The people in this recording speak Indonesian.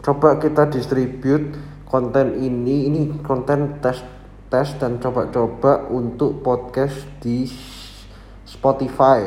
coba kita distribute konten ini ini konten tes tes dan coba-coba untuk podcast di Spotify.